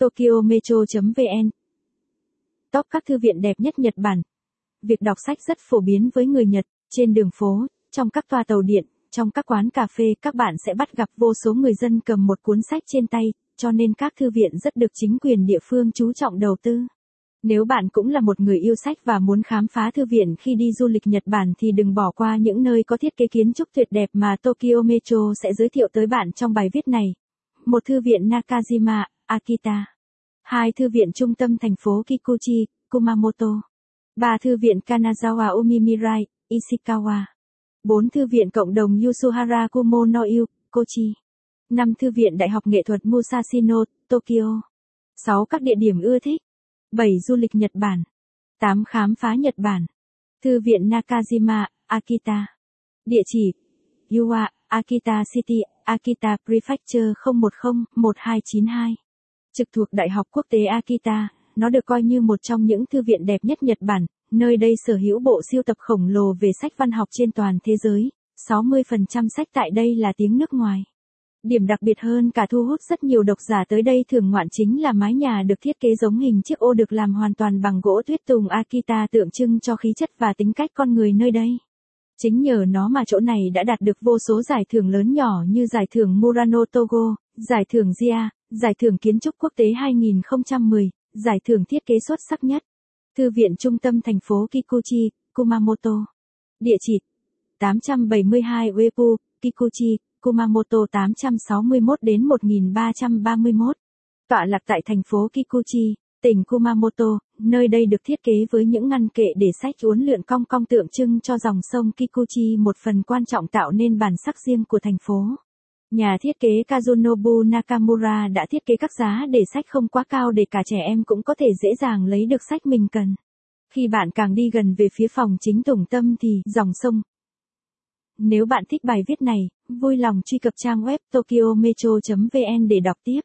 Tokyo Metro.vn Top các thư viện đẹp nhất Nhật Bản. Việc đọc sách rất phổ biến với người Nhật, trên đường phố, trong các toa tàu điện, trong các quán cà phê các bạn sẽ bắt gặp vô số người dân cầm một cuốn sách trên tay, cho nên các thư viện rất được chính quyền địa phương chú trọng đầu tư. Nếu bạn cũng là một người yêu sách và muốn khám phá thư viện khi đi du lịch Nhật Bản thì đừng bỏ qua những nơi có thiết kế kiến trúc tuyệt đẹp mà Tokyo Metro sẽ giới thiệu tới bạn trong bài viết này. Một thư viện Nakajima, Akita. Hai thư viện trung tâm thành phố Kikuchi, Kumamoto. Ba thư viện Kanazawa Umimirai, Ishikawa. Bốn thư viện cộng đồng Yusuhara Kumo no Yu, Kochi. Năm thư viện Đại học Nghệ thuật Musashino, Tokyo. sáu các địa điểm ưa thích. bảy du lịch Nhật Bản. tám khám phá Nhật Bản. Thư viện Nakajima, Akita. Địa chỉ Yua, Akita City, Akita Prefecture 010-1292. Trực thuộc Đại học Quốc tế Akita, nó được coi như một trong những thư viện đẹp nhất Nhật Bản, nơi đây sở hữu bộ siêu tập khổng lồ về sách văn học trên toàn thế giới. 60% sách tại đây là tiếng nước ngoài. Điểm đặc biệt hơn cả thu hút rất nhiều độc giả tới đây thường ngoạn chính là mái nhà được thiết kế giống hình chiếc ô được làm hoàn toàn bằng gỗ tuyết tùng Akita tượng trưng cho khí chất và tính cách con người nơi đây. Chính nhờ nó mà chỗ này đã đạt được vô số giải thưởng lớn nhỏ như giải thưởng Murano Togo, giải thưởng Gia, giải thưởng kiến trúc quốc tế 2010, giải thưởng thiết kế xuất sắc nhất. Thư viện trung tâm thành phố Kikuchi, Kumamoto. Địa chỉ 872 Uepu, Kikuchi, Kumamoto 861 đến 1331. Tọa lạc tại thành phố Kikuchi, tỉnh Kumamoto, nơi đây được thiết kế với những ngăn kệ để sách uốn lượn cong cong tượng trưng cho dòng sông Kikuchi một phần quan trọng tạo nên bản sắc riêng của thành phố. Nhà thiết kế Kazunobu Nakamura đã thiết kế các giá để sách không quá cao để cả trẻ em cũng có thể dễ dàng lấy được sách mình cần. Khi bạn càng đi gần về phía phòng chính tổng tâm thì dòng sông. Nếu bạn thích bài viết này, vui lòng truy cập trang web tokyometro.vn để đọc tiếp.